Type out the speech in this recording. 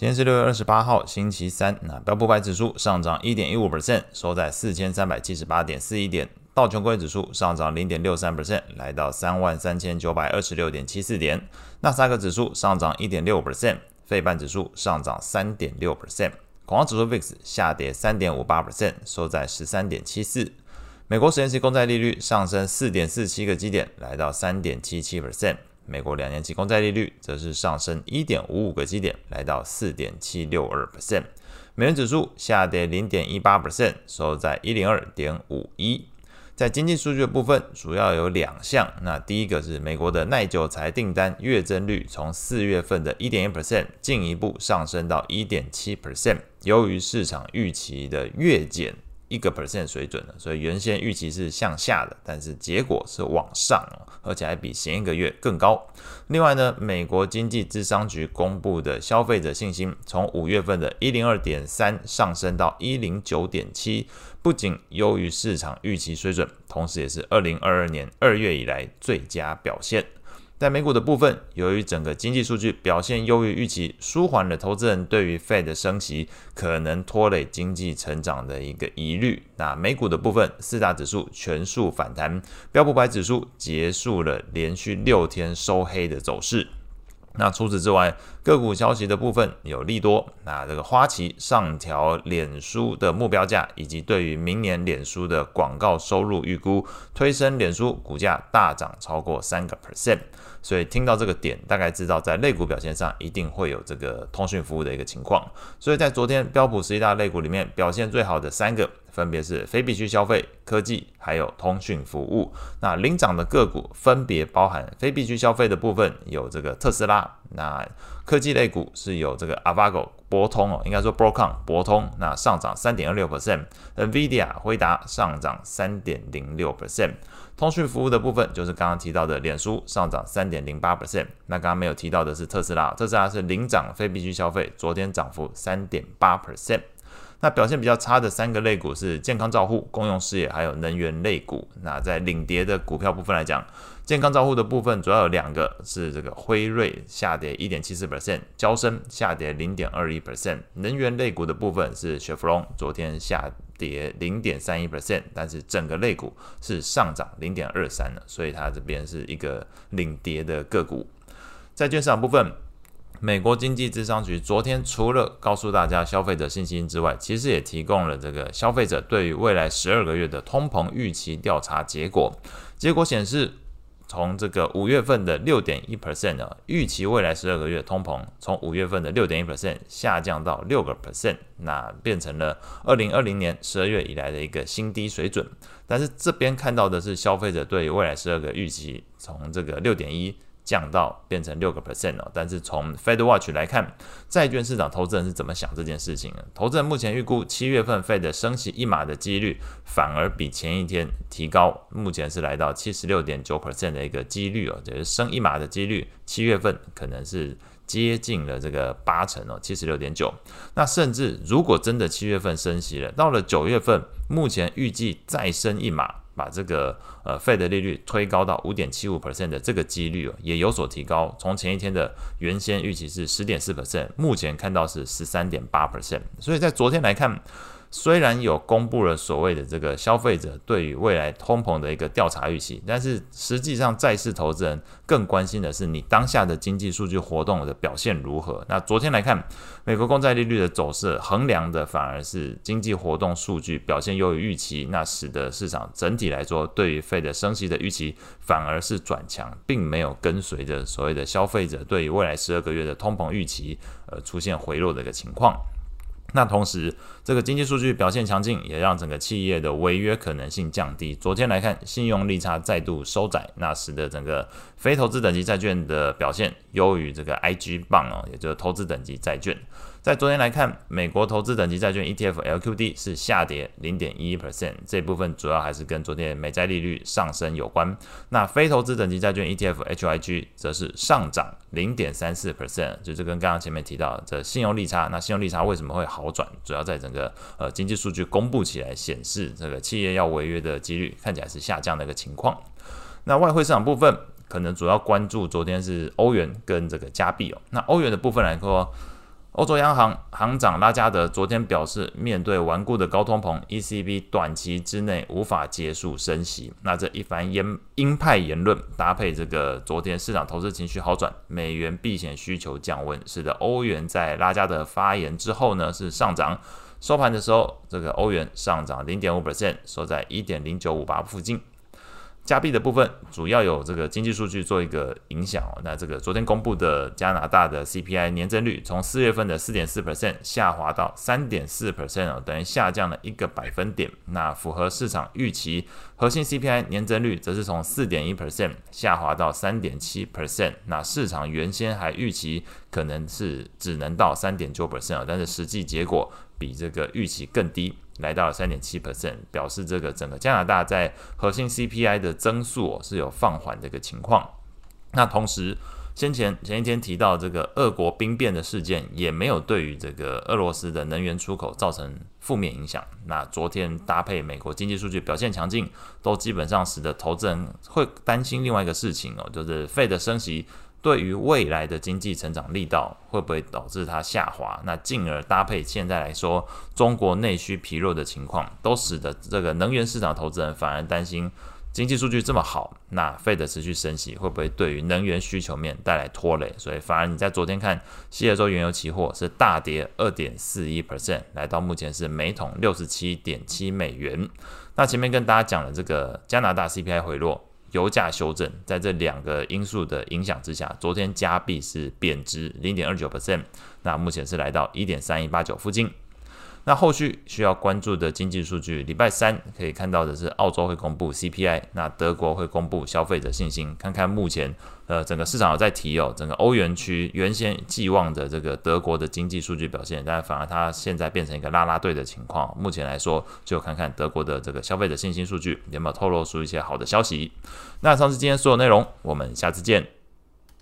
今天是六月二十八号，星期三。那标普百指数上涨一点一五 percent，收在四千三百七十八点四一点。道琼工业指数上涨零点六三 percent，来到三万三千九百二十六点七四点。纳斯达克指数上涨一点六 percent，费半指数上涨三点六 percent。恐慌指数 VIX 下跌三点五八 percent，收在十三点七四。美国十年期公债利率上升四点四七个基点，来到三点七七 percent。美国两年期公债利率则是上升一点五五个基点，来到四点七六二 percent。美元指数下跌零点一八 percent，收在一零二点五一。在经济数据的部分，主要有两项。那第一个是美国的耐久财订单月增率，从四月份的一点一 percent 进一步上升到一点七 percent，由于市场预期的月减。一个 percent 水准的，所以原先预期是向下的，但是结果是往上，而且还比前一个月更高。另外呢，美国经济智商局公布的消费者信心从五月份的一零二点三上升到一零九点七，不仅优于市场预期水准，同时也是二零二二年二月以来最佳表现。在美股的部分，由于整个经济数据表现优于预期，舒缓了投资人对于 Fed 的升息可能拖累经济成长的一个疑虑。那美股的部分，四大指数全数反弹，标普百指数结束了连续六天收黑的走势。那除此之外，个股消息的部分有利多。那这个花旗上调脸书的目标价，以及对于明年脸书的广告收入预估，推升脸书股价大涨超过三个 percent。所以听到这个点，大概知道在类股表现上一定会有这个通讯服务的一个情况。所以在昨天标普十一大类股里面表现最好的三个。分别是非必需消费、科技，还有通讯服务。那领涨的个股分别包含非必需消费的部分有这个特斯拉，那科技类股是有这个 Avago 博通哦，应该说 Broadcom 博通，那上涨三点二六 percent，NVIDIA 辉达上涨三点零六 percent。通讯服务的部分就是刚刚提到的脸书上涨三点零八 percent。那刚刚没有提到的是特斯拉，特斯拉是领涨非必需消费，昨天涨幅三点八 percent。那表现比较差的三个类股是健康照护、公用事业，还有能源类股。那在领跌的股票部分来讲，健康照护的部分主要有两个，是这个辉瑞下跌一点七四 percent，交生下跌零点二一 percent。能源类股的部分是雪佛龙，昨天下跌零点三一 percent，但是整个类股是上涨零点二三的，所以它这边是一个领跌的个股。债券市场部分。美国经济智商局昨天除了告诉大家消费者信心之外，其实也提供了这个消费者对于未来十二个月的通膨预期调查结果。结果显示，从这个五月份的六点一 percent 呢，预期未来十二个月通膨从五月份的六点一 percent 下降到六个 percent，那变成了二零二零年十二月以来的一个新低水准。但是这边看到的是消费者对于未来十二个预期从这个六点一。降到变成六个 percent 了，但是从 Fed Watch 来看，债券市场投资人是怎么想这件事情的？投资人目前预估七月份 Fed 升息一码的几率反而比前一天提高，目前是来到七十六点九 percent 的一个几率哦，就是升一码的几率，七月份可能是接近了这个八成哦，七十六点九。那甚至如果真的七月份升息了，到了九月份，目前预计再升一码。把这个呃费的利率推高到五点七五 percent 的这个几率，也有所提高。从前一天的原先预期是十点四 percent，目前看到是十三点八 percent。所以在昨天来看。虽然有公布了所谓的这个消费者对于未来通膨的一个调查预期，但是实际上债市投资人更关心的是你当下的经济数据活动的表现如何。那昨天来看，美国公债利率的走势衡量的反而是经济活动数据表现优于预期，那使得市场整体来说对于费的升息的预期反而是转强，并没有跟随着所谓的消费者对于未来十二个月的通膨预期而出现回落的一个情况。那同时，这个经济数据表现强劲，也让整个企业的违约可能性降低。昨天来看，信用利差再度收窄，那使得整个非投资等级债券的表现优于这个 IG 棒哦，也就是投资等级债券。在昨天来看，美国投资等级债券 ETF LQD 是下跌零点一 percent，这部分主要还是跟昨天美债利率上升有关。那非投资等级债券 ETF HYG 则是上涨零点三四 percent，就是跟刚刚前面提到的信用利差。那信用利差为什么会好好转？主要在整个呃经济数据公布起来显示，这个企业要违约的几率看起来是下降的一个情况。那外汇市场部分可能主要关注昨天是欧元跟这个加币哦。那欧元的部分来说。欧洲央行行长拉加德昨天表示，面对顽固的高通膨，ECB 短期之内无法结束升息。那这一番言鹰派言论，搭配这个昨天市场投资情绪好转，美元避险需求降温，使得欧元在拉加德发言之后呢是上涨。收盘的时候，这个欧元上涨零点五 percent，收在一点零九五八附近。加币的部分主要有这个经济数据做一个影响哦。那这个昨天公布的加拿大的 CPI 年增率从四月份的四点四 percent 下滑到三点四 percent 哦，等于下降了一个百分点。那符合市场预期，核心 CPI 年增率则是从四点一 percent 下滑到三点七 percent。那市场原先还预期可能是只能到三点九 percent 哦，但是实际结果比这个预期更低。来到了三点七 percent，表示这个整个加拿大在核心 CPI 的增速是有放缓的一个情况。那同时，先前前一天提到这个俄国兵变的事件，也没有对于这个俄罗斯的能源出口造成负面影响。那昨天搭配美国经济数据表现强劲，都基本上使得投资人会担心另外一个事情哦，就是费的升息。对于未来的经济成长力道会不会导致它下滑？那进而搭配现在来说中国内需疲弱的情况，都使得这个能源市场投资人反而担心经济数据这么好，那费的持续升息会不会对于能源需求面带来拖累？所以反而你在昨天看西德州原油期货是大跌二点四一 percent，来到目前是每桶六十七点七美元。那前面跟大家讲了这个加拿大 CPI 回落。油价修正，在这两个因素的影响之下，昨天加币是贬值零点二九 percent，那目前是来到一点三一八九附近。那后续需要关注的经济数据，礼拜三可以看到的是澳洲会公布 CPI，那德国会公布消费者信心，看看目前呃整个市场有在提哦，整个欧元区原先寄望的这个德国的经济数据表现，但反而它现在变成一个拉拉队的情况。目前来说，就看看德国的这个消费者信心数据有没有透露出一些好的消息。那上次今天所有内容，我们下次见。